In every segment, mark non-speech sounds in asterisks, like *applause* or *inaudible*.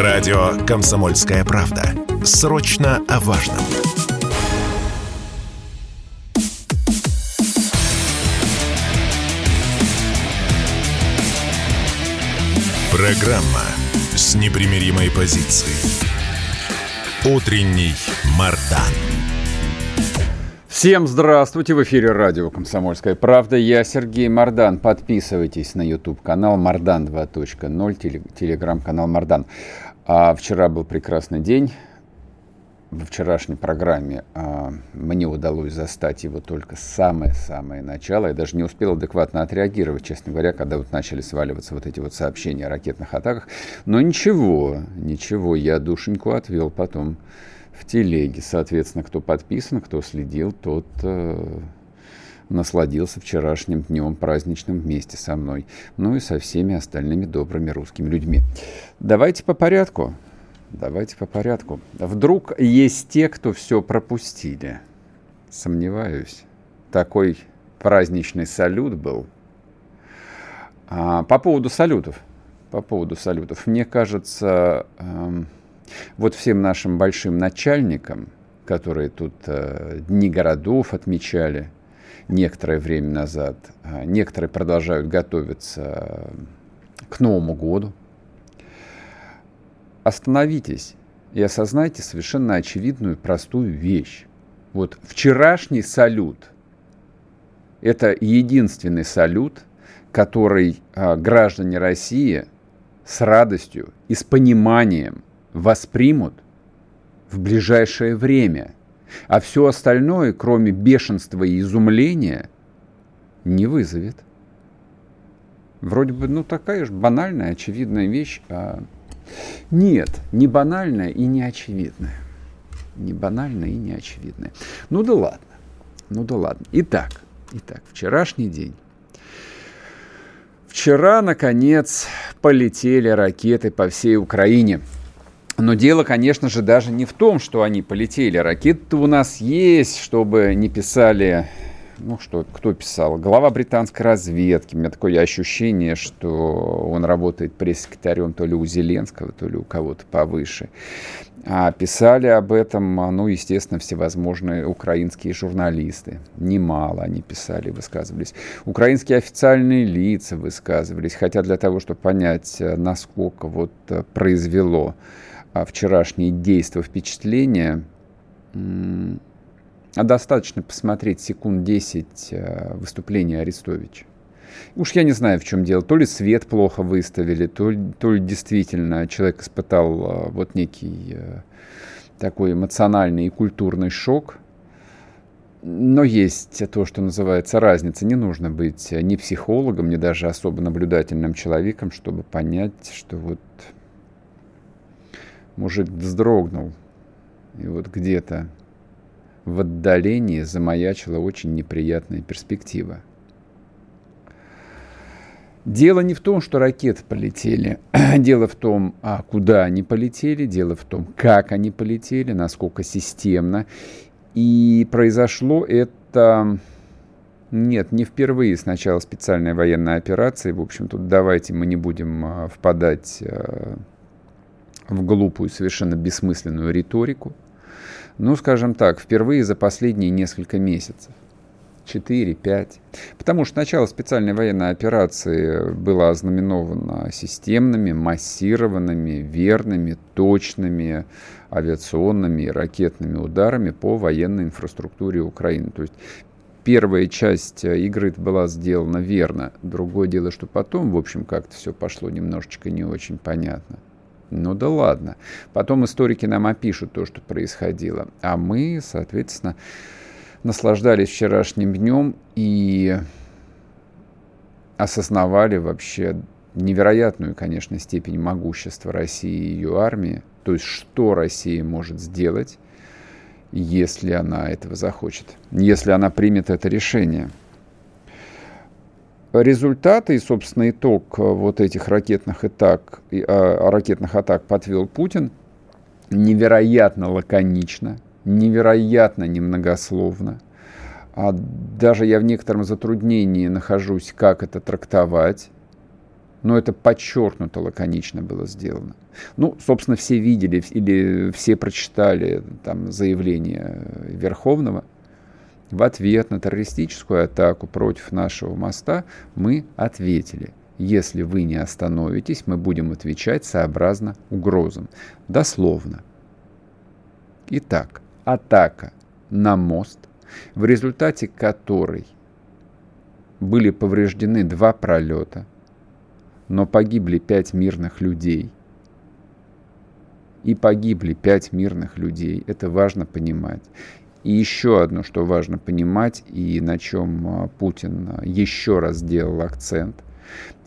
Радио «Комсомольская правда». Срочно о важном. Программа с непримиримой позицией. Утренний Мардан. Всем здравствуйте! В эфире радио «Комсомольская правда». Я Сергей Мордан. Подписывайтесь на YouTube-канал Мордан 2.0, телеграм-канал Мордан. А вчера был прекрасный день. Во вчерашней программе а, мне удалось застать его только самое-самое начало. Я даже не успел адекватно отреагировать, честно говоря, когда вот начали сваливаться вот эти вот сообщения о ракетных атаках. Но ничего, ничего, я душеньку отвел потом в телеге. Соответственно, кто подписан, кто следил, тот э, насладился вчерашним днем праздничным вместе со мной, ну и со всеми остальными добрыми русскими людьми. Давайте по порядку. Давайте по порядку. Вдруг есть те, кто все пропустили. Сомневаюсь. Такой праздничный салют был. А, по поводу салютов. По поводу салютов. Мне кажется, эм, вот всем нашим большим начальникам, которые тут э, Дни городов отмечали некоторое время назад, э, некоторые продолжают готовиться к Новому году, остановитесь и осознайте совершенно очевидную простую вещь. Вот вчерашний салют – это единственный салют, который э, граждане России с радостью и с пониманием – воспримут в ближайшее время. А все остальное, кроме бешенства и изумления, не вызовет. Вроде бы, ну, такая же банальная, очевидная вещь. А... Нет, не банальная и не очевидная. Не банальная и не очевидная. Ну да ладно. Ну да ладно. Итак, итак, вчерашний день. Вчера, наконец, полетели ракеты по всей Украине – но дело, конечно же, даже не в том, что они полетели. Ракеты у нас есть, чтобы не писали ну что, кто писал? Глава британской разведки. У меня такое ощущение, что он работает пресс-секретарем то ли у Зеленского, то ли у кого-то повыше. А писали об этом, ну, естественно, всевозможные украинские журналисты. Немало они писали, высказывались. Украинские официальные лица высказывались. Хотя для того, чтобы понять, насколько вот произвело а вчерашние действия, впечатления, а достаточно посмотреть секунд 10 э, выступления Арестовича. Уж я не знаю, в чем дело. То ли свет плохо выставили, то, то ли действительно человек испытал э, вот некий э, такой эмоциональный и культурный шок. Но есть то, что называется разница. Не нужно быть ни психологом, ни даже особо наблюдательным человеком, чтобы понять, что вот Мужик вздрогнул, и вот где-то в отдалении замаячила очень неприятная перспектива. Дело не в том, что ракеты полетели. *clears throat* Дело в том, а куда они полетели. Дело в том, как они полетели, насколько системно. И произошло это... Нет, не впервые с начала специальной военной операции. В общем, тут давайте мы не будем а, впадать а, в глупую, совершенно бессмысленную риторику. Ну, скажем так, впервые за последние несколько месяцев. 4-5. Потому что начало специальной военной операции было ознаменовано системными, массированными, верными, точными авиационными и ракетными ударами по военной инфраструктуре Украины. То есть первая часть игры была сделана верно. Другое дело, что потом, в общем, как-то все пошло немножечко не очень понятно. Ну да ладно. Потом историки нам опишут то, что происходило. А мы, соответственно, наслаждались вчерашним днем и осознавали вообще невероятную, конечно, степень могущества России и ее армии. То есть, что Россия может сделать, если она этого захочет, если она примет это решение – результаты и, собственно, итог э, вот этих ракетных атак, а, ракетных атак подвел Путин невероятно лаконично, невероятно немногословно. А даже я в некотором затруднении нахожусь, как это трактовать. но это подчеркнуто лаконично было сделано. Ну, собственно, все видели или все прочитали там заявление Верховного. В ответ на террористическую атаку против нашего моста мы ответили. Если вы не остановитесь, мы будем отвечать сообразно угрозам. Дословно. Итак, атака на мост, в результате которой были повреждены два пролета, но погибли пять мирных людей. И погибли пять мирных людей. Это важно понимать. И еще одно, что важно понимать, и на чем а, Путин а, еще раз сделал акцент,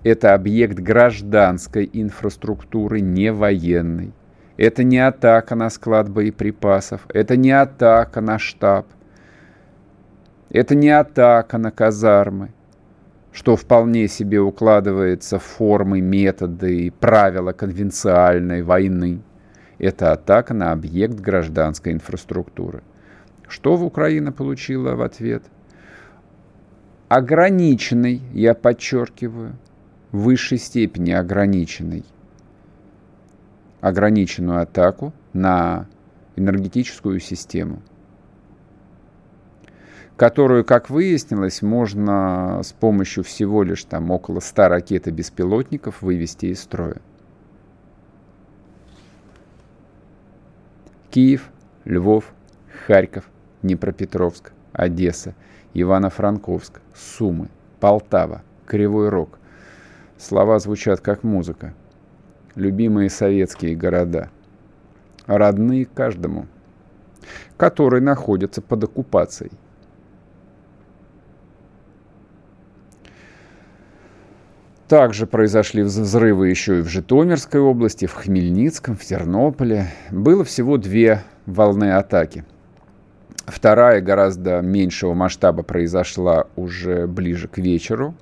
это объект гражданской инфраструктуры, не военной. Это не атака на склад боеприпасов, это не атака на штаб, это не атака на казармы, что вполне себе укладывается в формы, методы и правила конвенциальной войны. Это атака на объект гражданской инфраструктуры. Что Украина получила в ответ? Ограниченный, я подчеркиваю, в высшей степени ограниченный, ограниченную атаку на энергетическую систему – которую, как выяснилось, можно с помощью всего лишь там около 100 ракет и беспилотников вывести из строя. Киев, Львов, Харьков, Днепропетровск, Одесса, Ивано-Франковск, Сумы, Полтава, Кривой Рог. Слова звучат как музыка. Любимые советские города. Родные каждому, которые находятся под оккупацией. Также произошли взрывы еще и в Житомирской области, в Хмельницком, в Тернополе. Было всего две волны атаки. Вторая, гораздо меньшего масштаба, произошла уже ближе к вечеру.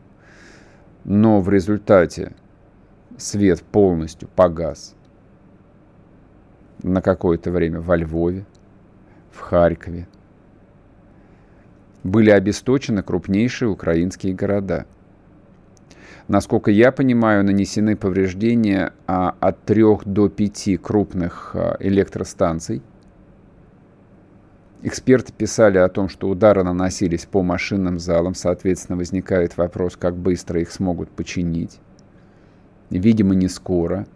Но в результате свет полностью погас на какое-то время во Львове, в Харькове. Были обесточены крупнейшие украинские города – Насколько я понимаю, нанесены повреждения а, от 3 до 5 крупных а, электростанций. Эксперты писали о том, что удары наносились по машинным залам, соответственно, возникает вопрос, как быстро их смогут починить. Видимо, не скоро.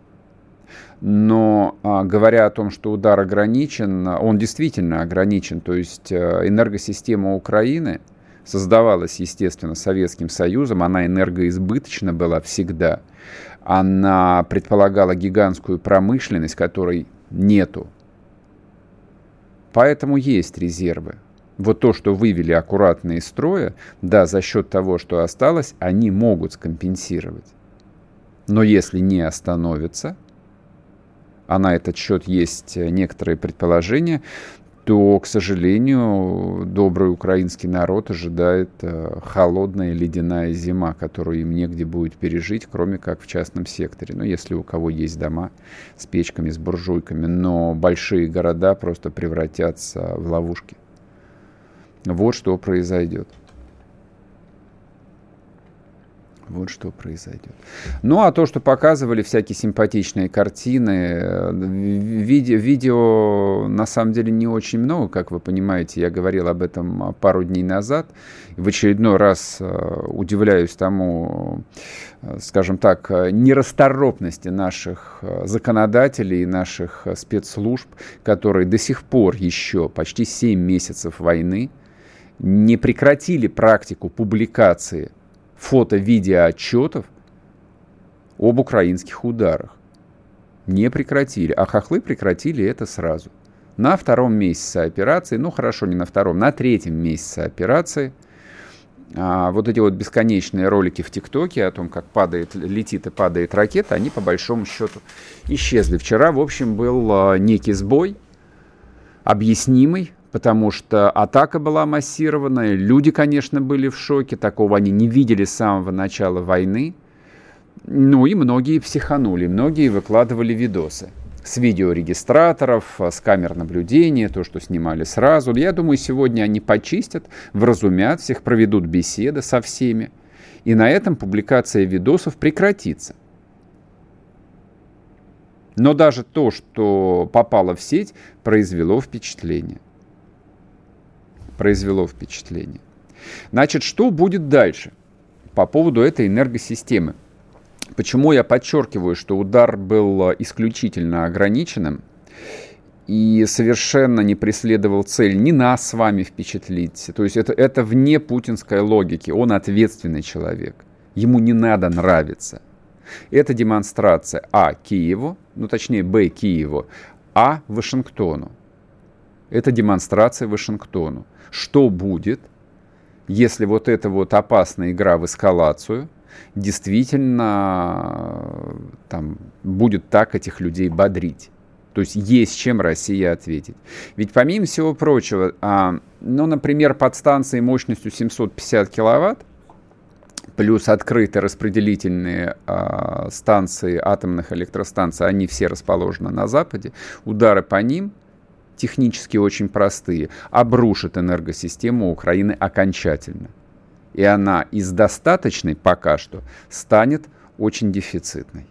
Но а, говоря о том, что удар ограничен, он действительно ограничен. То есть а, энергосистема Украины – создавалась, естественно, Советским Союзом, она энергоизбыточна была всегда. Она предполагала гигантскую промышленность, которой нету. Поэтому есть резервы. Вот то, что вывели аккуратно из строя, да, за счет того, что осталось, они могут скомпенсировать. Но если не остановятся, а на этот счет есть некоторые предположения, то, к сожалению, добрый украинский народ ожидает э, холодная ледяная зима, которую им негде будет пережить, кроме как в частном секторе. Ну, если у кого есть дома с печками, с буржуйками. Но большие города просто превратятся в ловушки. Вот что произойдет. Вот что произойдет. Ну, а то, что показывали всякие симпатичные картины, э, видео, видео на самом деле не очень много, как вы понимаете. Я говорил об этом пару дней назад. В очередной раз э, удивляюсь тому, э, скажем так, нерасторопности наших законодателей и наших спецслужб, которые до сих пор еще почти 7 месяцев войны не прекратили практику публикации фото-видеоотчетов об украинских ударах. Не прекратили, а хохлы прекратили это сразу. На втором месяце операции, ну хорошо, не на втором, на третьем месяце операции, а, вот эти вот бесконечные ролики в ТикТоке о том, как падает, летит и падает ракета, они по большому счету исчезли. Вчера, в общем, был а, некий сбой, объяснимый, потому что атака была массированная, люди, конечно, были в шоке, такого они не видели с самого начала войны. Ну и многие психанули, многие выкладывали видосы с видеорегистраторов, с камер наблюдения, то, что снимали сразу. Я думаю, сегодня они почистят, вразумят всех, проведут беседы со всеми. И на этом публикация видосов прекратится. Но даже то, что попало в сеть, произвело впечатление. Произвело впечатление. Значит, что будет дальше по поводу этой энергосистемы? Почему я подчеркиваю, что удар был исключительно ограниченным и совершенно не преследовал цель ни нас с вами впечатлить. То есть это, это вне путинской логики. Он ответственный человек. Ему не надо нравиться. Это демонстрация А. Киеву, ну точнее Б. Киеву, А. Вашингтону. Это демонстрация Вашингтону. Что будет, если вот эта вот опасная игра в эскалацию действительно там, будет так этих людей бодрить? То есть есть чем Россия ответить. Ведь помимо всего прочего, а, ну, например, подстанции мощностью 750 киловатт, плюс открытые распределительные э, станции атомных электростанций, они все расположены на Западе, удары по ним технически очень простые, обрушат энергосистему Украины окончательно. И она из достаточной пока что станет очень дефицитной.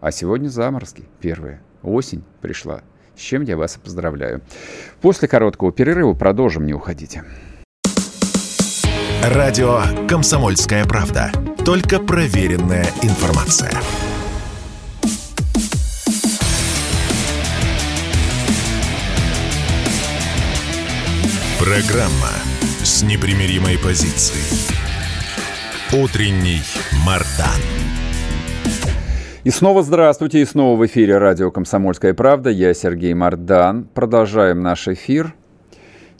А сегодня заморозки первые. Осень пришла. С чем я вас поздравляю. После короткого перерыва продолжим, не уходите. Радио «Комсомольская правда». Только проверенная информация. Программа с непримиримой позицией. Утренний Мардан. И снова здравствуйте, и снова в эфире радио «Комсомольская правда». Я Сергей Мардан. Продолжаем наш эфир.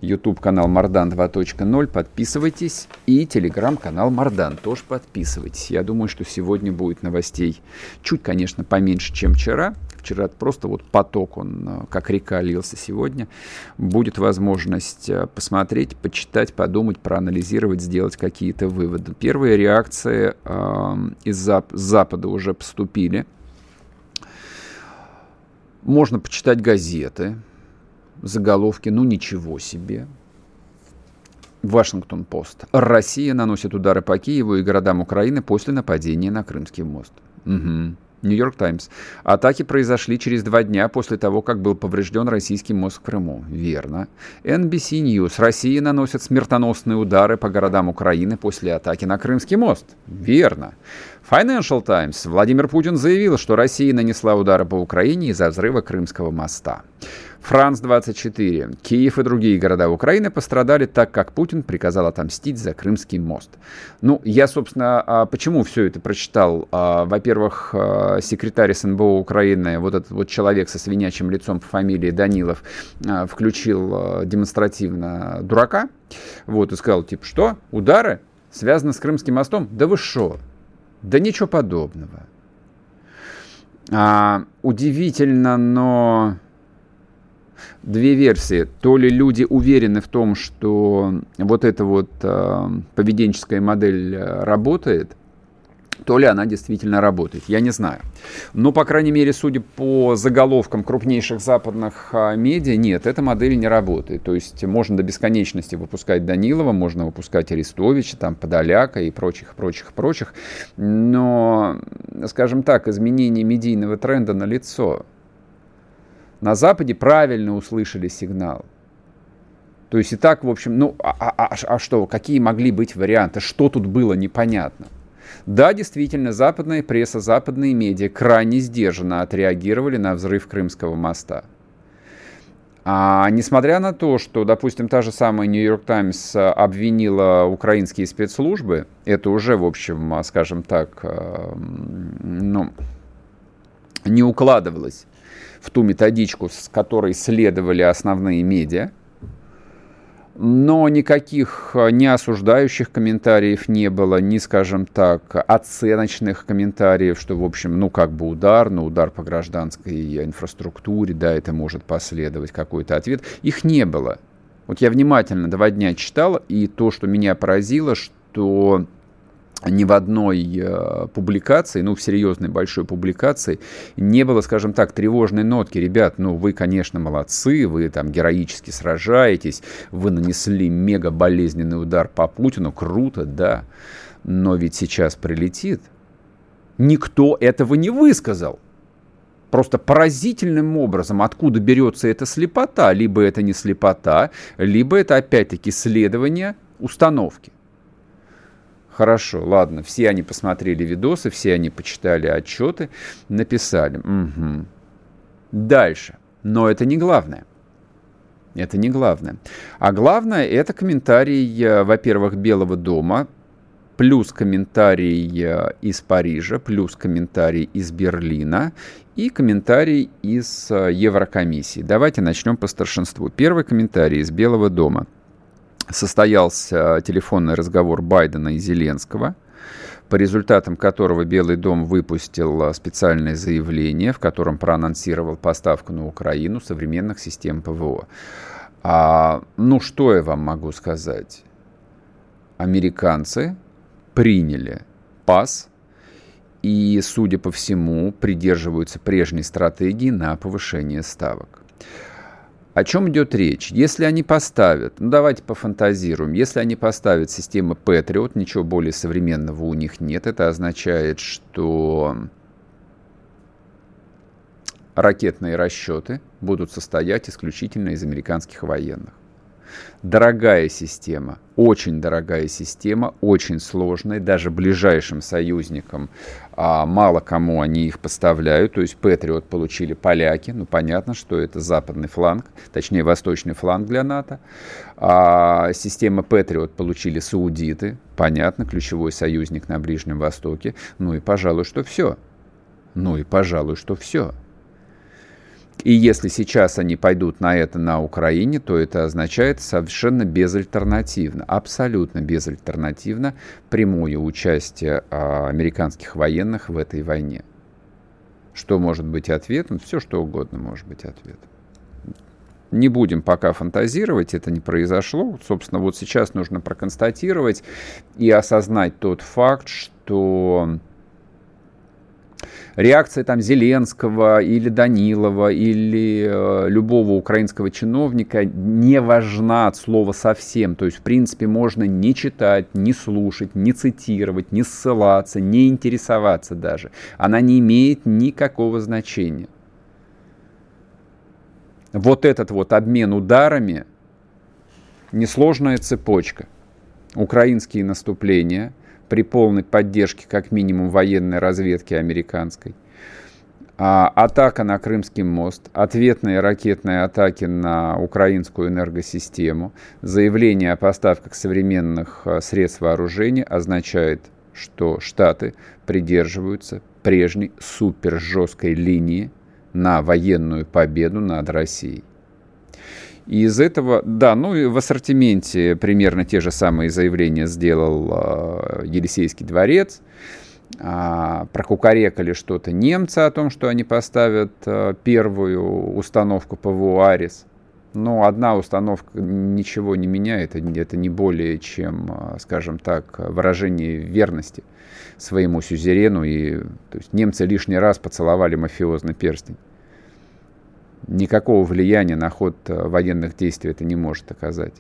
YouTube канал Мардан 2.0, подписывайтесь. И телеграм-канал Мардан тоже подписывайтесь. Я думаю, что сегодня будет новостей чуть, конечно, поменьше, чем вчера. Вчера просто вот поток, он э, как река лился сегодня. Будет возможность э, посмотреть, почитать, подумать, проанализировать, сделать какие-то выводы. Первые реакции э, из зап- Запада уже поступили. Можно почитать газеты, заголовки, ну ничего себе. Вашингтон-Пост. Россия наносит удары по Киеву и городам Украины после нападения на Крымский мост. Угу. Нью-Йорк Таймс. Атаки произошли через два дня после того, как был поврежден российский мост в Крыму. Верно. NBC News. Россия наносит смертоносные удары по городам Украины после атаки на Крымский мост. Верно. Financial Times. Владимир Путин заявил, что Россия нанесла удары по Украине из-за взрыва Крымского моста. Франц-24. Киев и другие города Украины пострадали так, как Путин приказал отомстить за Крымский мост. Ну, я, собственно, а почему все это прочитал? А, во-первых, а, секретарь СНБО Украины, вот этот вот человек со свинячим лицом по фамилии Данилов, включил демонстративно дурака, вот, и сказал, типа, что? Удары? Связаны с Крымским мостом? Да вы что? Да ничего подобного. А, удивительно, но две версии. То ли люди уверены в том, что вот эта вот э, поведенческая модель э, работает, то ли она действительно работает, я не знаю. Но, по крайней мере, судя по заголовкам крупнейших западных а, медиа, нет, эта модель не работает. То есть можно до бесконечности выпускать Данилова, можно выпускать Арестовича, там, Подоляка и прочих, прочих, прочих. Но, скажем так, изменение медийного тренда на лицо на Западе правильно услышали сигнал. То есть и так, в общем, ну, а, а, а, а что, какие могли быть варианты, что тут было непонятно. Да, действительно, западная пресса, западные медиа крайне сдержанно отреагировали на взрыв Крымского моста. А несмотря на то, что, допустим, та же самая Нью-Йорк Таймс обвинила украинские спецслужбы, это уже, в общем, скажем так, э, ну, не укладывалось в ту методичку, с которой следовали основные медиа. Но никаких э, не осуждающих комментариев не было, ни, скажем так, оценочных комментариев, что, в общем, ну, как бы удар, но удар по гражданской инфраструктуре, да, это может последовать какой-то ответ. Их не было. Вот я внимательно два дня читал, и то, что меня поразило, что ни в одной э, публикации, ну, в серьезной большой публикации, не было, скажем так, тревожной нотки. Ребят, ну, вы, конечно, молодцы, вы там героически сражаетесь, вы нанесли мега болезненный удар по Путину, круто, да, но ведь сейчас прилетит. Никто этого не высказал. просто поразительным образом, откуда берется эта слепота. Либо это не слепота, либо это опять-таки следование установки. Хорошо, ладно, все они посмотрели видосы, все они почитали отчеты, написали. Угу. Дальше. Но это не главное. Это не главное. А главное это комментарий, э, во-первых, Белого дома, плюс комментарий э, из Парижа, плюс комментарий из Берлина и комментарий из э, Еврокомиссии. Давайте начнем по старшинству. Первый комментарий из Белого дома. Состоялся телефонный разговор Байдена и Зеленского – по результатам которого Белый дом выпустил а, специальное заявление, в котором проанонсировал поставку на Украину современных систем ПВО. А, ну, что я вам могу сказать? Американцы приняли ПАС и, судя по всему, придерживаются прежней стратегии на повышение ставок. О чем идет речь? Если они поставят, ну давайте пофантазируем, если они поставят системы Patriot, ничего более современного у них нет, это означает, что ракетные расчеты будут состоять исключительно из американских военных. Дорогая система, очень дорогая система, очень сложная, даже ближайшим союзникам а, мало кому они их поставляют, то есть Патриот получили поляки, ну понятно, что это западный фланг, точнее восточный фланг для НАТО, а, система Патриот получили саудиты, понятно, ключевой союзник на Ближнем Востоке, ну и пожалуй, что все. Ну и пожалуй, что все. И если сейчас они пойдут на это на Украине, то это означает совершенно безальтернативно, абсолютно безальтернативно прямое участие а, американских военных в этой войне. Что может быть ответом? Все, что угодно может быть ответом. Не будем пока фантазировать, это не произошло. Собственно, вот сейчас нужно проконстатировать и осознать тот факт, что реакция там Зеленского или Данилова или э, любого украинского чиновника не важна от слова совсем. То есть, в принципе, можно не читать, не слушать, не цитировать, не ссылаться, не интересоваться даже. Она не имеет никакого значения. Вот этот вот обмен ударами несложная цепочка. Украинские наступления – при полной поддержке как минимум военной разведки американской. А, атака на Крымский мост, ответные ракетные атаки на украинскую энергосистему, заявление о поставках современных а, средств вооружения означает, что Штаты придерживаются прежней супер жесткой линии на военную победу над Россией. И из этого, да, ну и в ассортименте примерно те же самые заявления сделал э, Елисейский дворец. А, прокукарекали что-то немцы о том, что они поставят а, первую установку ПВО «Арис». Но одна установка ничего не меняет, это не более чем, скажем так, выражение верности своему сюзерену. И, то есть немцы лишний раз поцеловали мафиозный перстень никакого влияния на ход э, военных действий это не может оказать.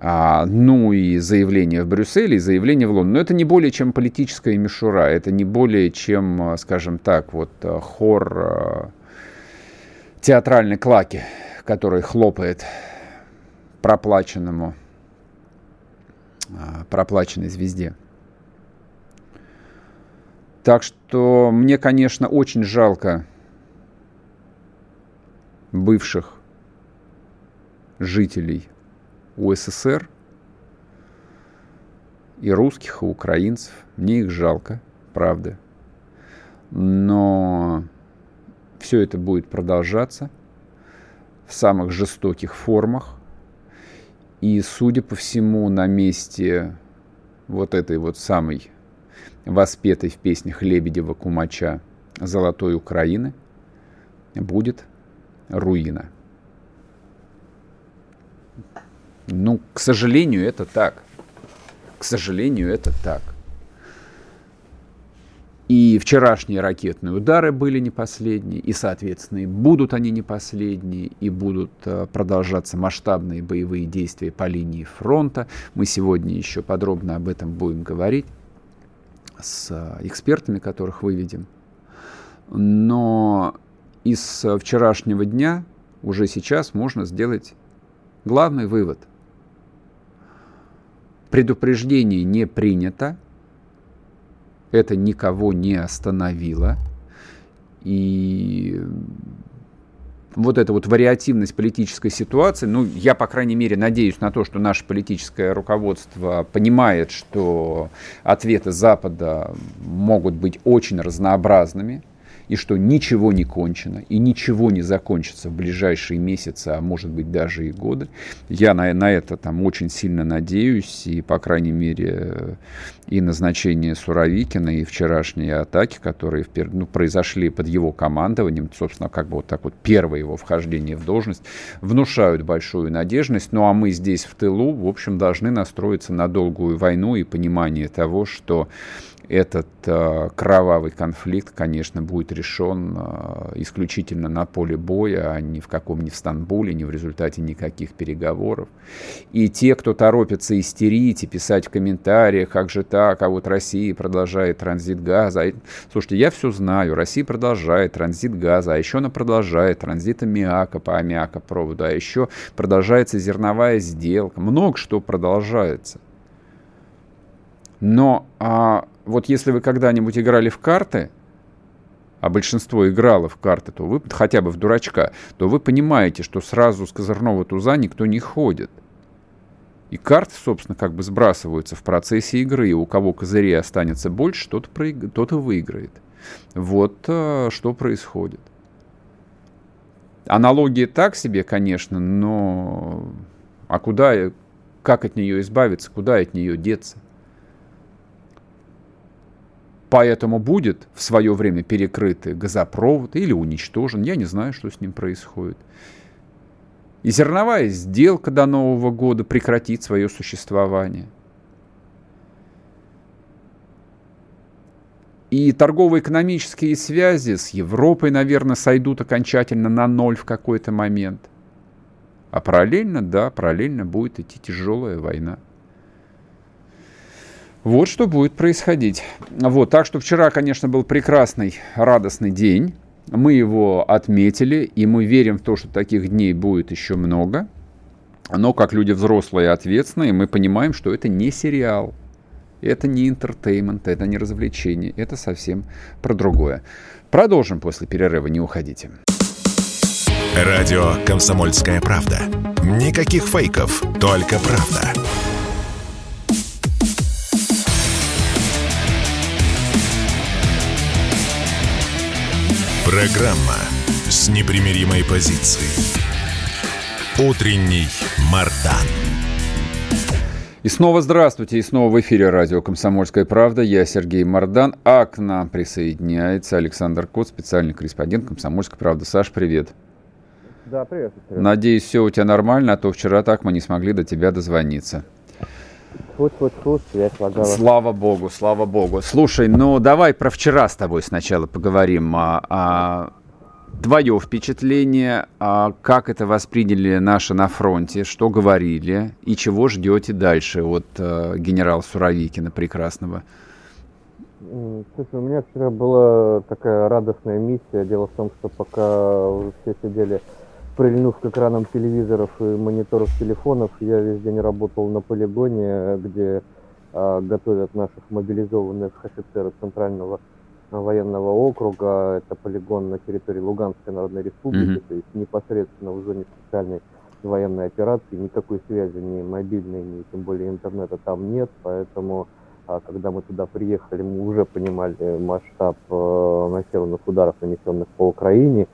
А, ну и заявление в Брюсселе, и заявление в Лондоне. Но это не более чем политическая мишура, это не более чем, э, скажем так, вот э, хор театральной клаки, который хлопает проплаченному, проплаченной звезде. Так что мне, конечно, очень жалко бывших жителей УССР, и русских, и украинцев. Мне их жалко, правда. Но все это будет продолжаться в самых жестоких формах. И, судя по всему, на месте вот этой вот самой воспетой в песнях Лебедева Кумача «Золотой Украины» будет руина. Ну, к сожалению, это так. К сожалению, это так. И вчерашние ракетные удары были не последние, и, соответственно, и будут они не последние, и будут э, продолжаться масштабные боевые действия по линии фронта. Мы сегодня еще подробно об этом будем говорить с э, экспертами, которых выведем. Но из вчерашнего дня уже сейчас можно сделать главный вывод. Предупреждение не принято, это никого не остановило. И вот эта вот вариативность политической ситуации, ну, я, по крайней мере, надеюсь на то, что наше политическое руководство понимает, что ответы Запада могут быть очень разнообразными, и что ничего не кончено, и ничего не закончится в ближайшие месяцы, а может быть даже и годы. Я на, на это там очень сильно надеюсь, и, по крайней мере, и назначение Суровикина, и вчерашние атаки, которые ну, произошли под его командованием, собственно, как бы вот так вот первое его вхождение в должность, внушают большую надежность. Ну а мы здесь в тылу, в общем, должны настроиться на долгую войну и понимание того, что этот э, кровавый конфликт, конечно, будет решен э, исключительно на поле боя, а не в каком ни в Стамбуле, ни в результате никаких переговоров. И те, кто торопится истерить и писать в комментариях, как же так, а вот Россия продолжает транзит газа. Слушайте, я все знаю, Россия продолжает транзит газа, а еще она продолжает транзит аммиака по аммиакопроводу, а еще продолжается зерновая сделка. Много что продолжается. Но а, вот если вы когда-нибудь играли в карты, а большинство играло в карты, то вы хотя бы в дурачка, то вы понимаете, что сразу с козырного туза никто не ходит. И карты, собственно, как бы сбрасываются в процессе игры, и у кого козырей останется больше, тот, проиг... тот и выиграет. Вот а, что происходит. Аналогия так себе, конечно, но а куда, как от нее избавиться, куда от нее деться? Поэтому будет в свое время перекрытый газопровод или уничтожен. Я не знаю, что с ним происходит. И зерновая сделка до Нового года прекратит свое существование. И торгово-экономические связи с Европой, наверное, сойдут окончательно на ноль в какой-то момент. А параллельно, да, параллельно будет идти тяжелая война. Вот что будет происходить. Вот, так что вчера, конечно, был прекрасный, радостный день. Мы его отметили, и мы верим в то, что таких дней будет еще много. Но как люди взрослые и ответственные, мы понимаем, что это не сериал. Это не интертеймент, это не развлечение, это совсем про другое. Продолжим после перерыва, не уходите. Радио «Комсомольская правда». Никаких фейков, только правда. Программа с непримиримой позицией. Утренний Мардан. И снова здравствуйте, и снова в эфире радио «Комсомольская правда». Я Сергей Мардан, а к нам присоединяется Александр Кот, специальный корреспондент «Комсомольской правды». Саш, привет. Да, привет. привет. Надеюсь, все у тебя нормально, а то вчера так мы не смогли до тебя дозвониться. Фу-фу-фу, связь лагала. Слава богу, слава богу. Слушай, ну давай про вчера с тобой сначала поговорим. А, а, твое впечатление, а, как это восприняли наши на фронте, что говорили и чего ждете дальше от а, генерала Суровикина прекрасного? Слушай, у меня вчера была такая радостная миссия. Дело в том, что пока все сидели прильнув к экранам телевизоров и мониторов телефонов, я весь день работал на полигоне, где а, готовят наших мобилизованных офицеров Центрального военного округа. Это полигон на территории Луганской Народной Республики, mm-hmm. то есть непосредственно в зоне специальной военной операции. Никакой связи ни мобильной, ни тем более интернета там нет, поэтому а, когда мы туда приехали, мы уже понимали масштаб э, населенных ударов, нанесенных по Украине.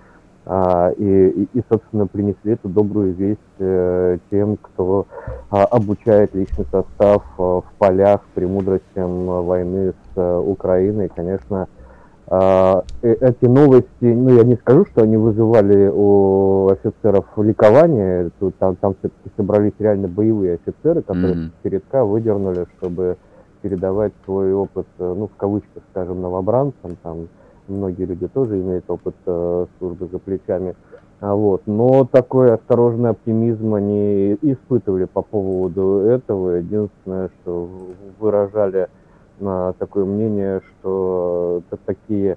А, и, и, собственно, принесли эту добрую весть э, тем, кто а, обучает личный состав э, в полях премудростям войны с э, Украиной. Конечно, а, эти новости, ну, я не скажу, что они вызывали у офицеров ликование, тут, там, там все-таки собрались реально боевые офицеры, которые mm-hmm. передка выдернули, чтобы передавать свой опыт, ну, в кавычках, скажем, новобранцам, там, многие люди тоже имеют опыт э, службы за плечами. А вот. Но такой осторожный оптимизм они испытывали по поводу этого. Единственное, что выражали на такое мнение, что это такие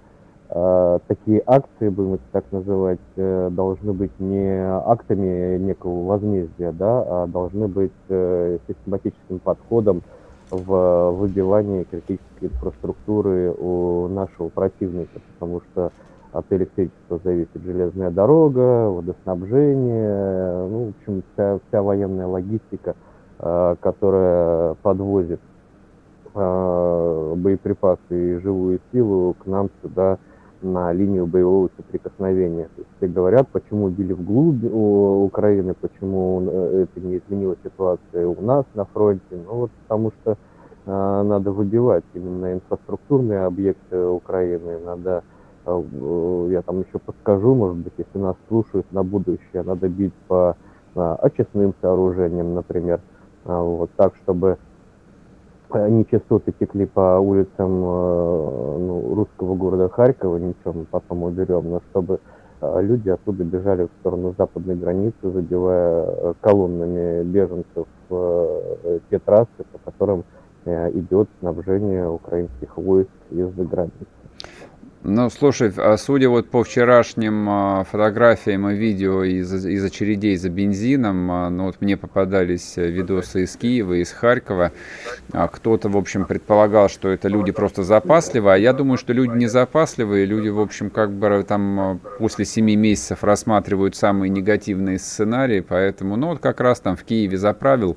э, такие акции, будем это так называть, э, должны быть не актами некого возмездия, да, а должны быть э, систематическим подходом в выбивании критической инфраструктуры у нашего противника, потому что от электричества зависит железная дорога, водоснабжение, ну, в общем, вся, вся военная логистика, э, которая подвозит э, боеприпасы и живую силу к нам сюда на линию боевого соприкосновения. То есть все говорят, почему били вглубь Украины, почему э, это не изменила ситуация у нас на фронте. Ну вот потому что э, надо выбивать именно инфраструктурные объекты Украины, надо э, я там еще подскажу, может быть, если нас слушают на будущее, надо бить по очистным сооружениям, например, вот так, чтобы нечистоты текли по улицам э, ну, русского города Харькова, ничего мы потом уберем, но чтобы э, люди оттуда бежали в сторону западной границы, забивая э, колоннами беженцев те трассы, по которым идет снабжение украинских войск из-за границы. Ну, слушай, а судя вот по вчерашним а, фотографиям и видео из, из очередей за бензином, а, ну вот мне попадались видосы из Киева, из Харькова. Кто-то, в общем, предполагал, что это люди просто запасливые, а я думаю, что люди не запасливые, люди, в общем, как бы там после семи месяцев рассматривают самые негативные сценарии, поэтому, ну вот как раз там в Киеве заправил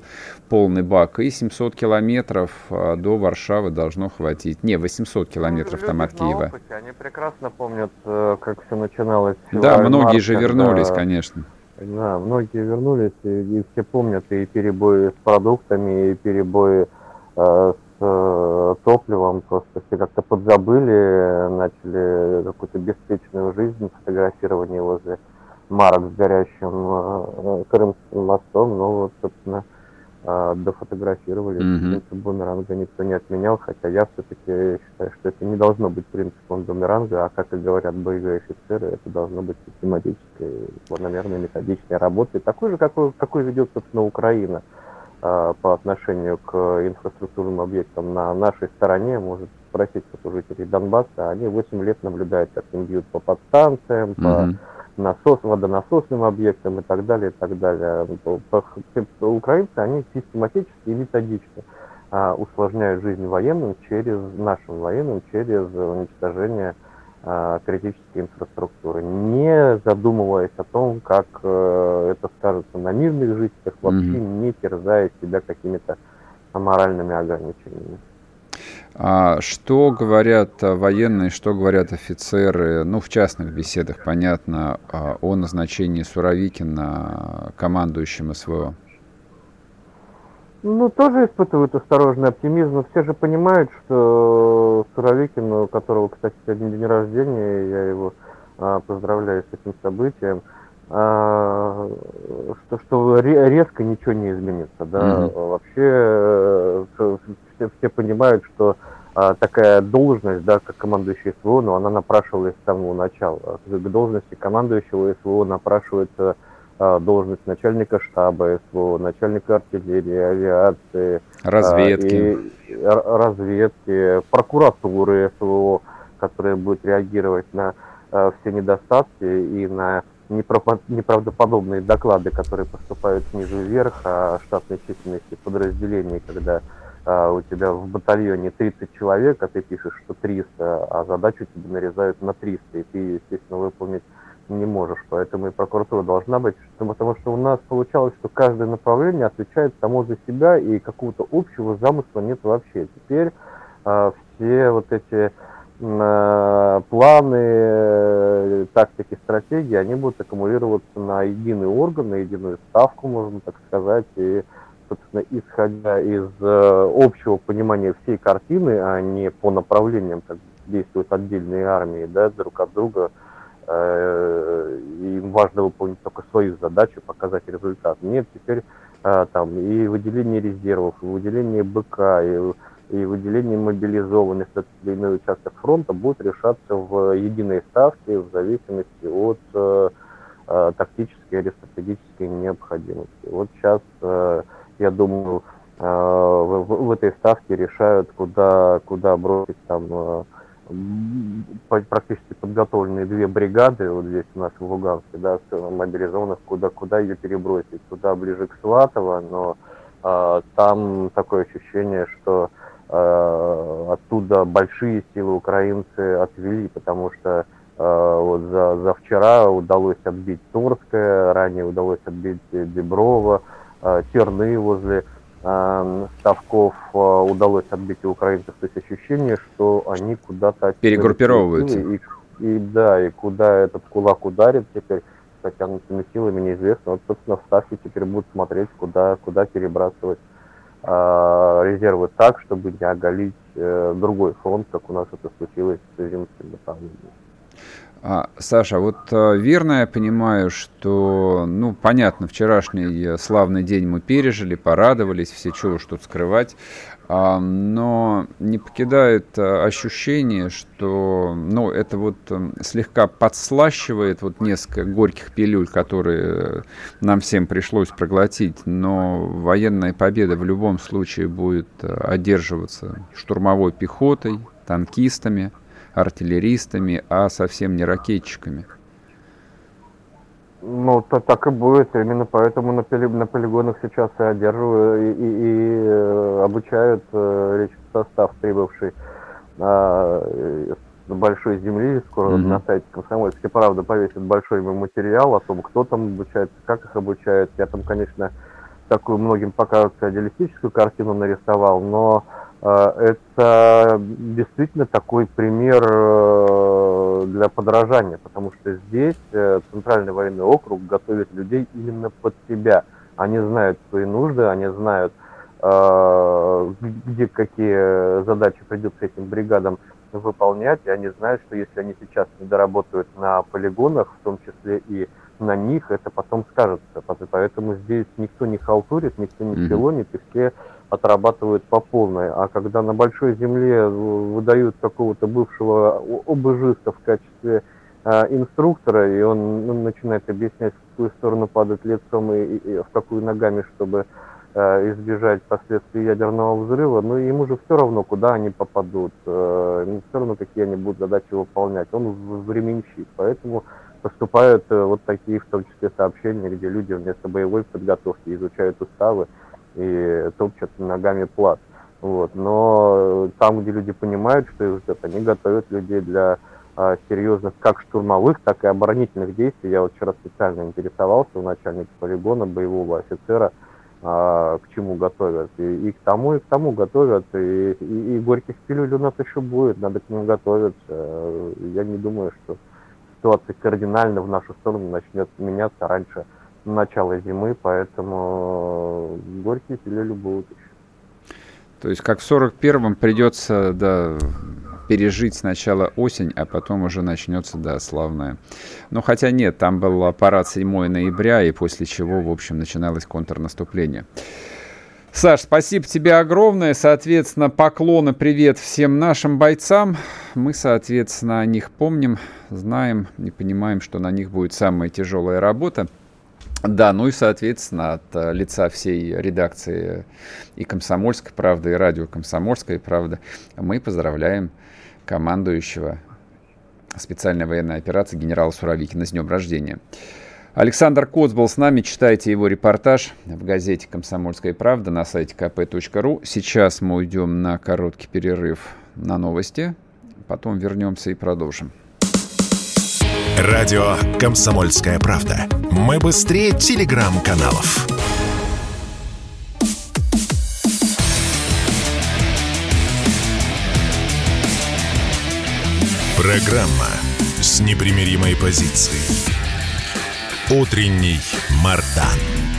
полный бак, и 700 километров до Варшавы должно хватить. Не, 800 километров ну, там от Киева. Опыте, они прекрасно помнят, э, как все начиналось. Да, многие март, же вернулись, когда... конечно. Да, многие вернулись, и, и все помнят и перебои с продуктами, и перебои э, с э, топливом. Просто все как-то подзабыли, начали какую-то беспечную жизнь, фотографирование возле марок с горящим э, э Крымским мостом. Ну вот, собственно, а, дофотографировали. Mm-hmm. Принцип бумеранга никто не отменял, хотя я все-таки считаю, что это не должно быть принципом бумеранга, а как и говорят боевые офицеры, это должно быть систематической, планомерной, методичной работой, такой же, какой, какой ведет, собственно, Украина а, по отношению к инфраструктурным объектам на нашей стороне, может спросить вот у жителей Донбасса, они 8 лет наблюдают, как им бьют по подстанциям, mm-hmm. по насос, водонасосным объектам и так далее, и так далее. Украинцы, они систематически и методично а, усложняют жизнь военным через, нашим военным, через уничтожение а, критической инфраструктуры, не задумываясь о том, как э, это скажется на мирных жителях, вообще mm-hmm. не терзая себя какими-то аморальными ограничениями. А что говорят военные, что говорят офицеры, ну, в частных беседах, понятно, а, о назначении Суровикина командующим СВО? Ну, тоже испытывают осторожный оптимизм, но все же понимают, что Суровикин, у которого, кстати, сегодня день рождения, я его а, поздравляю с этим событием, а, что, что резко ничего не изменится, да, mm-hmm. вообще э, все, все понимают, что а, такая должность, да, как командующий СВО, но она напрашивалась с самого начала. К должности командующего СВО напрашивается а, должность начальника штаба СВО, начальника артиллерии, авиации, разведки, а, и, разведки, прокуратуры СВО, которая будет реагировать на а, все недостатки и на неправдоподобные доклады, которые поступают снизу вверх о штатной численности подразделений, когда а, у тебя в батальоне 30 человек, а ты пишешь, что 300, а задачу тебе нарезают на 300, и ты, естественно, выполнить не можешь. Поэтому и прокуратура должна быть, потому что у нас получалось, что каждое направление отвечает само за себя, и какого-то общего замысла нет вообще. Теперь а, все вот эти а, планы, э, тактики, стратегии, они будут аккумулироваться на единый орган, на единую ставку, можно так сказать, и собственно, исходя из э, общего понимания всей картины, а не по направлениям, как действуют отдельные армии, да, друг от друга, э, им важно выполнить только свою задачу, показать результат. Нет, теперь э, там и выделение резервов, и выделение БК, и, и выделение мобилизованных на или иной участок фронта будет решаться в единой ставке в зависимости от э, тактической или стратегической необходимости. Вот сейчас э, я думаю, э, в, в этой ставке решают, куда, куда бросить там э, практически подготовленные две бригады, вот здесь у нас в Луганске, да, мобилизованных, куда, куда ее перебросить, туда ближе к Сватово, но э, там такое ощущение, что э, оттуда большие силы украинцы отвели, потому что э, вот за, за вчера удалось отбить Торское, ранее удалось отбить Деброво, э, Терны возле э, ставков э, удалось отбить у украинцев. То есть ощущение, что они куда-то... Перегруппировываются. И, и, да, и куда этот кулак ударит теперь потянутыми силами, неизвестно. Вот, собственно, в Ставке теперь будут смотреть, куда, куда перебрасывать э, резервы так, чтобы не оголить э, другой фронт, как у нас это случилось с Зимским направлением. А, Саша, вот а, верно я понимаю, что, ну, понятно, вчерашний э, славный день мы пережили, порадовались, все чего уж тут скрывать, а, но не покидает а, ощущение, что, ну, это вот слегка подслащивает вот несколько горьких пилюль, которые нам всем пришлось проглотить, но военная победа в любом случае будет одерживаться штурмовой пехотой, танкистами, артиллеристами, а совсем не ракетчиками. Ну, то так и будет. Именно поэтому на, поли, на полигонах сейчас и одерживают, и, и, и э, обучают э, речь состав, прибывший э, с большой земли. Скоро mm-hmm. на сайте Комсомольской правда повесит большой материал о том, кто там обучается, как их обучают. Я там, конечно, такую многим показывается идеалистическую картину нарисовал, но Э, это действительно такой пример э, для подражания, потому что здесь э, Центральный военный округ готовит людей именно под себя. Они знают свои нужды, они знают, где какие задачи придется этим бригадам выполнять, и они знают, что если они сейчас не доработают на полигонах, в том числе и на них, это потом скажется. Поэтому здесь никто не халтурит, никто не филонит, и все отрабатывают по полной. А когда на большой земле выдают какого-то бывшего обыжиста в качестве э, инструктора, и он ну, начинает объяснять, в какую сторону падать лицом и, и, и в какую ногами, чтобы э, избежать последствий ядерного взрыва, ну ему же все равно, куда они попадут, э, ему все равно, какие они будут задачи выполнять. Он временщик, поэтому поступают э, вот такие, в том числе, сообщения, где люди вместо боевой подготовки изучают уставы, и топчат ногами плац. Вот. Но там, где люди понимают, что их ждет, они готовят людей для а, серьезных как штурмовых, так и оборонительных действий. Я вот вчера специально интересовался у начальника полигона, боевого офицера, а, к чему готовят. И, и к тому, и к тому готовят. И, и, и горьких пилюль у нас еще будет, надо к ним готовиться. Я не думаю, что ситуация кардинально в нашу сторону начнет меняться раньше начала зимы, поэтому горькие пилюли будут еще. То есть как в 41-м придется да, пережить сначала осень, а потом уже начнется, да, славная. Ну, хотя нет, там был парад 7 ноября, и после чего, в общем, начиналось контрнаступление. Саш, спасибо тебе огромное. Соответственно, поклоны, привет всем нашим бойцам. Мы, соответственно, о них помним, знаем и понимаем, что на них будет самая тяжелая работа. Да, ну и, соответственно, от э, лица всей редакции и «Комсомольской правды», и радио «Комсомольская правда» мы поздравляем командующего специальной военной операции генерала Суровикина с днем рождения. Александр Коц был с нами. Читайте его репортаж в газете «Комсомольская правда» на сайте kp.ru. Сейчас мы уйдем на короткий перерыв на новости. Потом вернемся и продолжим. Радио «Комсомольская правда». Мы быстрее телеграм-каналов. Программа с непримиримой позицией. Утренний Мардан.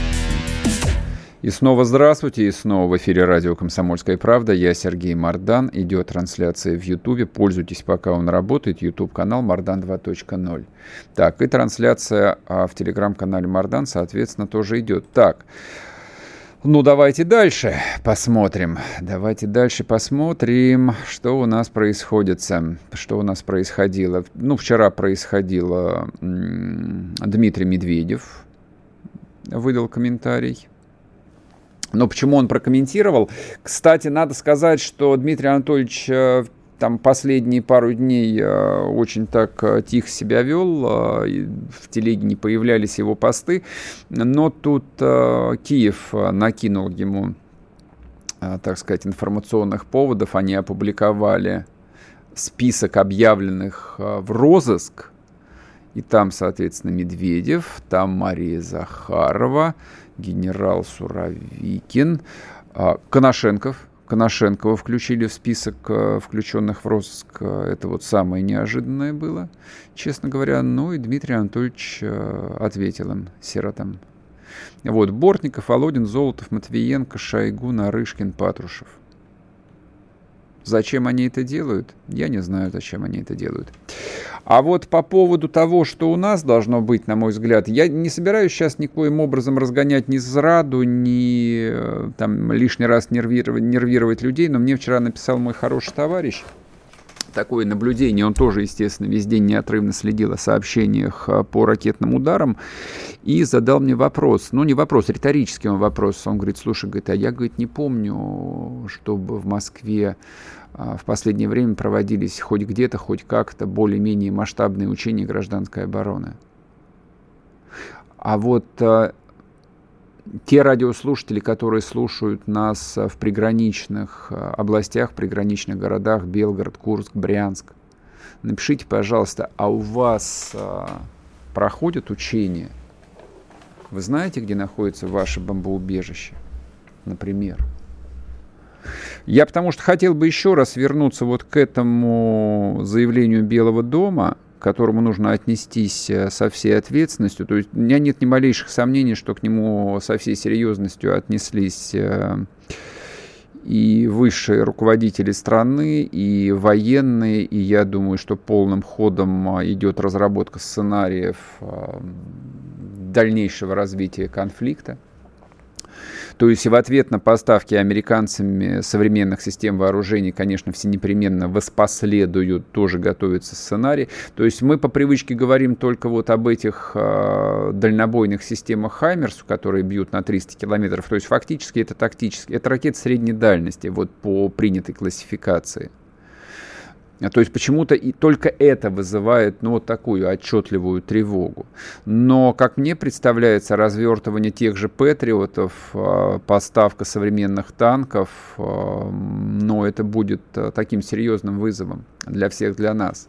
И снова здравствуйте, и снова в эфире радио «Комсомольская правда». Я Сергей Мардан. Идет трансляция в Ютубе. Пользуйтесь, пока он работает. Ютуб-канал Мардан 2.0. Так, и трансляция а, в телеграм-канале Мардан, соответственно, тоже идет. Так, ну, давайте дальше посмотрим. Давайте дальше посмотрим, что у нас происходит. Что у нас происходило. Ну, вчера происходило Дмитрий Медведев выдал комментарий но почему он прокомментировал? Кстати, надо сказать, что Дмитрий Анатольевич э, там последние пару дней э, очень так э, тихо себя вел, в телеге не появлялись его посты, но тут Киев накинул ему, так сказать, информационных поводов, они опубликовали список объявленных в розыск, и там, соответственно, Медведев, там Мария Захарова, генерал Суровикин, Коношенков – Коношенкова включили в список э, включенных в розыск. Это вот самое неожиданное было, честно говоря. Ну и Дмитрий Анатольевич э, ответил им, сиротам. Вот, Бортников, Володин, Золотов, Матвиенко, Шойгу, Нарышкин, Патрушев. Зачем они это делают? Я не знаю, зачем они это делают. А вот по поводу того, что у нас должно быть, на мой взгляд, я не собираюсь сейчас никоим образом разгонять ни зраду, ни э, там, лишний раз нервировать, нервировать людей, но мне вчера написал мой хороший товарищ, такое наблюдение. Он тоже, естественно, весь день неотрывно следил о сообщениях э, по ракетным ударам и задал мне вопрос. Ну, не вопрос, риторический он вопрос. Он говорит, слушай, говорит, а я, говорит, не помню, чтобы в Москве а, в последнее время проводились хоть где-то, хоть как-то более-менее масштабные учения гражданской обороны. А вот а, те радиослушатели, которые слушают нас в приграничных а, областях, приграничных городах, Белгород, Курск, Брянск, напишите, пожалуйста, а у вас проходят учения? Вы знаете, где находится ваше бомбоубежище, например? Я потому что хотел бы еще раз вернуться вот к этому заявлению Белого дома, которому нужно отнестись э, со всей ответственностью. То есть у меня нет ни малейших сомнений, что к нему со всей серьезностью отнеслись э, и высшие руководители страны, и военные, и я думаю, что полным ходом э, идет разработка сценариев дальнейшего развития конфликта. То есть в ответ на поставки американцами современных систем вооружений, конечно, все непременно воспоследуют, тоже готовится сценарий. То есть мы по привычке говорим только вот об этих э, дальнобойных системах Хаймерс, которые бьют на 300 километров. То есть фактически это тактически, это ракеты средней дальности вот по принятой классификации. То есть почему-то и только это вызывает ну, вот такую отчетливую тревогу. Но, как мне представляется, развертывание тех же патриотов, а, поставка современных танков, а, ну, это будет таким серьезным вызовом для всех, для нас.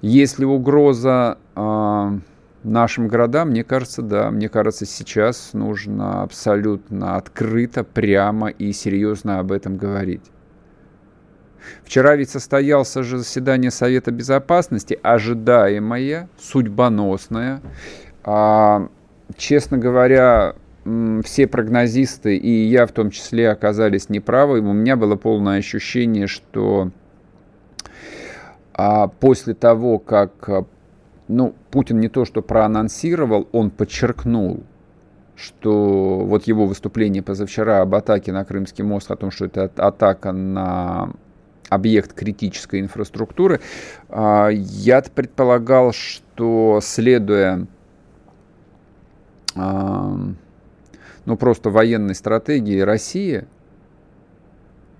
Если угроза нашим городам, мне кажется, да, мне кажется, сейчас нужно абсолютно открыто, прямо и серьезно об этом говорить. Вчера ведь состоялся же заседание Совета Безопасности, ожидаемое, судьбоносное. А, честно говоря, все прогнозисты, и я в том числе, оказались неправы. У меня было полное ощущение, что а, после того, как ну, Путин не то что проанонсировал, он подчеркнул, что вот его выступление позавчера об атаке на Крымский мост, о том, что это атака на объект критической инфраструктуры. А, я предполагал, что следуя а, ну, просто военной стратегии России,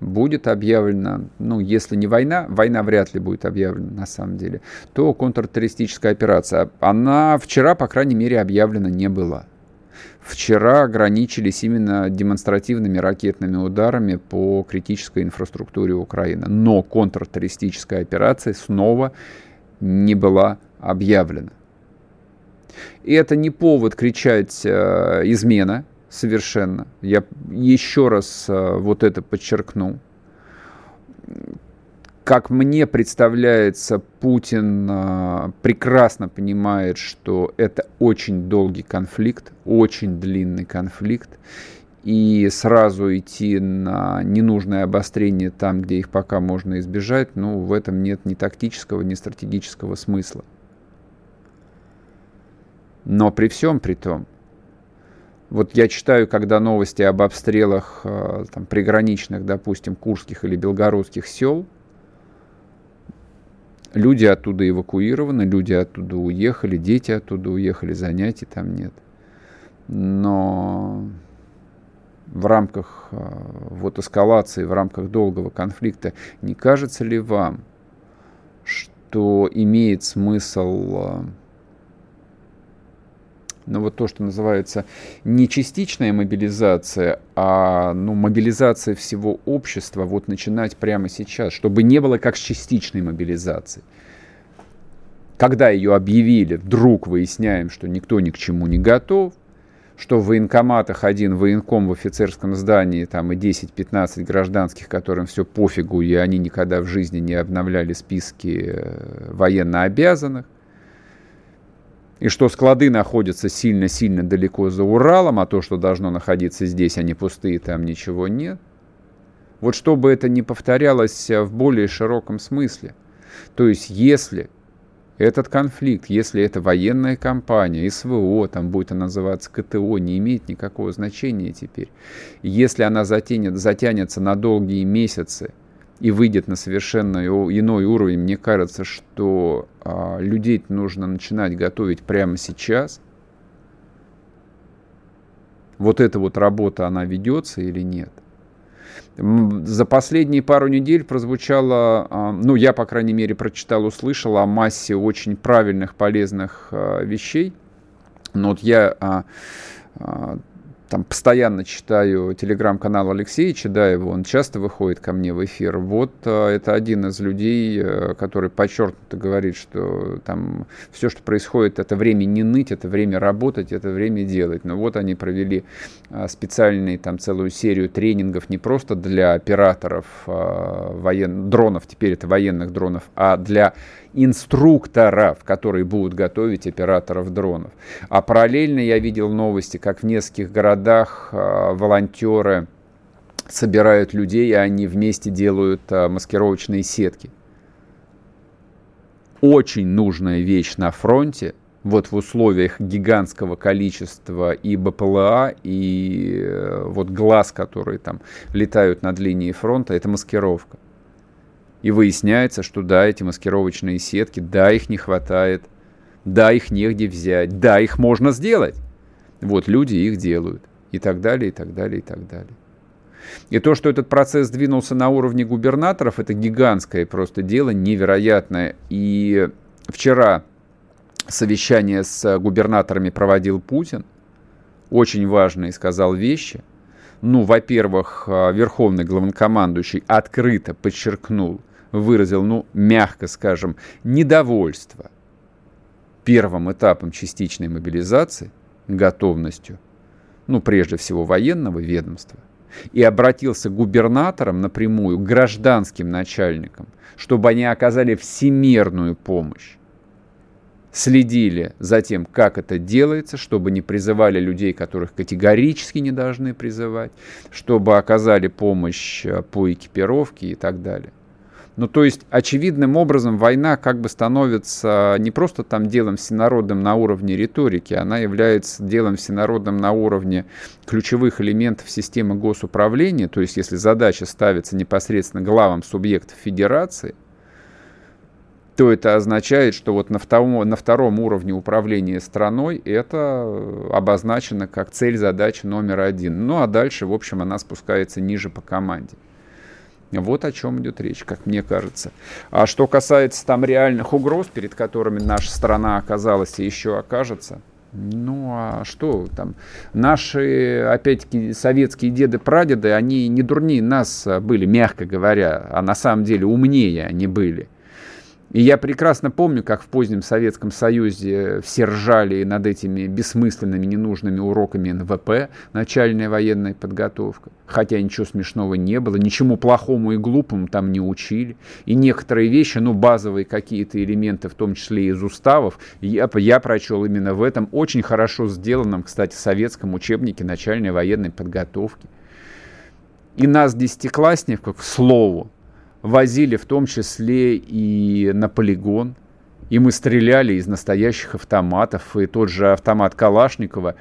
будет объявлена, ну, если не война, война вряд ли будет объявлена на самом деле, то контртеррористическая операция. Она вчера, по крайней мере, объявлена не была вчера ограничились именно демонстративными ракетными ударами по критической инфраструктуре Украины. Но контртеррористическая операция снова не была объявлена. И это не повод кричать э, измена совершенно. Я еще раз э, вот это подчеркну как мне представляется, Путин а, прекрасно понимает, что это очень долгий конфликт, очень длинный конфликт, и сразу идти на ненужное обострение там, где их пока можно избежать, ну, в этом нет ни тактического, ни стратегического смысла. Но при всем при том, вот я читаю, когда новости об обстрелах а, там, приграничных, допустим, курских или белгородских сел – Люди оттуда эвакуированы, люди оттуда уехали, дети оттуда уехали, занятий там нет. Но в рамках вот эскалации, в рамках долгого конфликта, не кажется ли вам, что имеет смысл ну, вот то, что называется не частичная мобилизация, а ну, мобилизация всего общества вот начинать прямо сейчас, чтобы не было как с частичной мобилизацией. Когда ее объявили, вдруг выясняем, что никто ни к чему не готов, что в военкоматах один военком в офицерском здании, там и 10-15 гражданских, которым все пофигу, и они никогда в жизни не обновляли списки э, военно обязанных и что склады находятся сильно-сильно далеко за Уралом, а то, что должно находиться здесь, они пустые, там ничего нет. Вот чтобы это не повторялось в более широком смысле. То есть если этот конфликт, если это военная кампания, СВО, там будет она называться КТО, не имеет никакого значения теперь. Если она затянет, затянется на долгие месяцы – и выйдет на совершенно иной уровень, мне кажется, что а, людей нужно начинать готовить прямо сейчас. Вот эта вот работа, она ведется или нет? За последние пару недель прозвучало, а, ну, я, по крайней мере, прочитал, услышал о массе очень правильных, полезных а, вещей. Но вот я а, там постоянно читаю телеграм-канал Алексея Чедаева, он часто выходит ко мне в эфир. Вот э, это один из людей, э, который подчеркнуто говорит, что там все, что происходит, это время не ныть, это время работать, это время делать. Но вот они провели э, специальные там целую серию тренингов не просто для операторов воен... дронов, теперь это военных дронов, а для инструкторов, которые будут готовить операторов дронов. А параллельно я видел новости, как в нескольких городах э, волонтеры собирают людей, и они вместе делают э, маскировочные сетки. Очень нужная вещь на фронте, вот в условиях гигантского количества и БПЛА, и э, вот глаз, которые там летают над линией фронта, это маскировка. И выясняется, что да, эти маскировочные сетки, да, их не хватает, да, их негде взять, да, их можно сделать. Вот люди их делают. И так далее, и так далее, и так далее. И то, что этот процесс двинулся на уровне губернаторов, это гигантское просто дело, невероятное. И вчера совещание с губернаторами проводил Путин, очень важные сказал вещи. Ну, во-первых, верховный главнокомандующий открыто подчеркнул, выразил, ну, мягко скажем, недовольство первым этапом частичной мобилизации, готовностью, ну, прежде всего, военного ведомства, и обратился к губернаторам напрямую, гражданским начальникам, чтобы они оказали всемерную помощь следили за тем, как это делается, чтобы не призывали людей, которых категорически не должны призывать, чтобы оказали помощь э, по экипировке и так далее. Ну, то есть, очевидным образом, война как бы становится не просто там делом всенародным на уровне риторики, она является делом всенародным на уровне ключевых элементов системы госуправления, то есть, если задача ставится непосредственно главам субъектов федерации, то это означает, что вот на втором, на втором уровне управления страной это обозначено как цель задачи номер один. Ну а дальше, в общем, она спускается ниже по команде. Вот о чем идет речь, как мне кажется. А что касается там реальных угроз, перед которыми наша страна оказалась и еще окажется, ну а что там? Наши, опять-таки, советские деды-прадеды, они не дурнее нас были, мягко говоря, а на самом деле умнее они были. И я прекрасно помню, как в позднем Советском Союзе все ржали над этими бессмысленными, ненужными уроками НВП, начальная военная подготовка. Хотя ничего смешного не было, ничему плохому и глупому там не учили. И некоторые вещи, ну, базовые какие-то элементы, в том числе из уставов, я, я прочел именно в этом очень хорошо сделанном, кстати, советском учебнике начальной военной подготовки. И нас, десятиклассников, к слову, возили в том числе и на полигон. И мы стреляли из настоящих автоматов. И тот же автомат Калашникова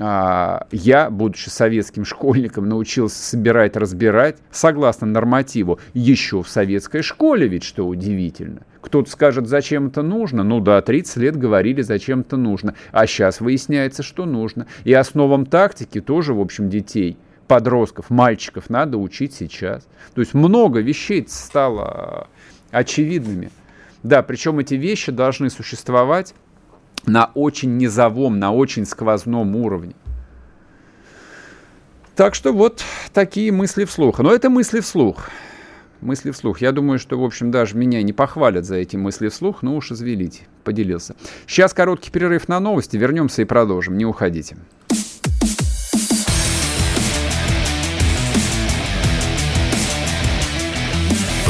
а, я, будучи советским школьником, научился собирать, разбирать, согласно нормативу, еще в советской школе, ведь что удивительно. Кто-то скажет, зачем это нужно? Ну да, 30 лет говорили, зачем это нужно. А сейчас выясняется, что нужно. И основам тактики тоже, в общем, детей подростков, мальчиков надо учить сейчас. То есть много вещей стало очевидными. Да, причем эти вещи должны существовать на очень низовом, на очень сквозном уровне. Так что вот такие мысли вслух. Но это мысли вслух. Мысли вслух. Я думаю, что, в общем, даже меня не похвалят за эти мысли вслух, но уж извелите, поделился. Сейчас короткий перерыв на новости, вернемся и продолжим. Не уходите.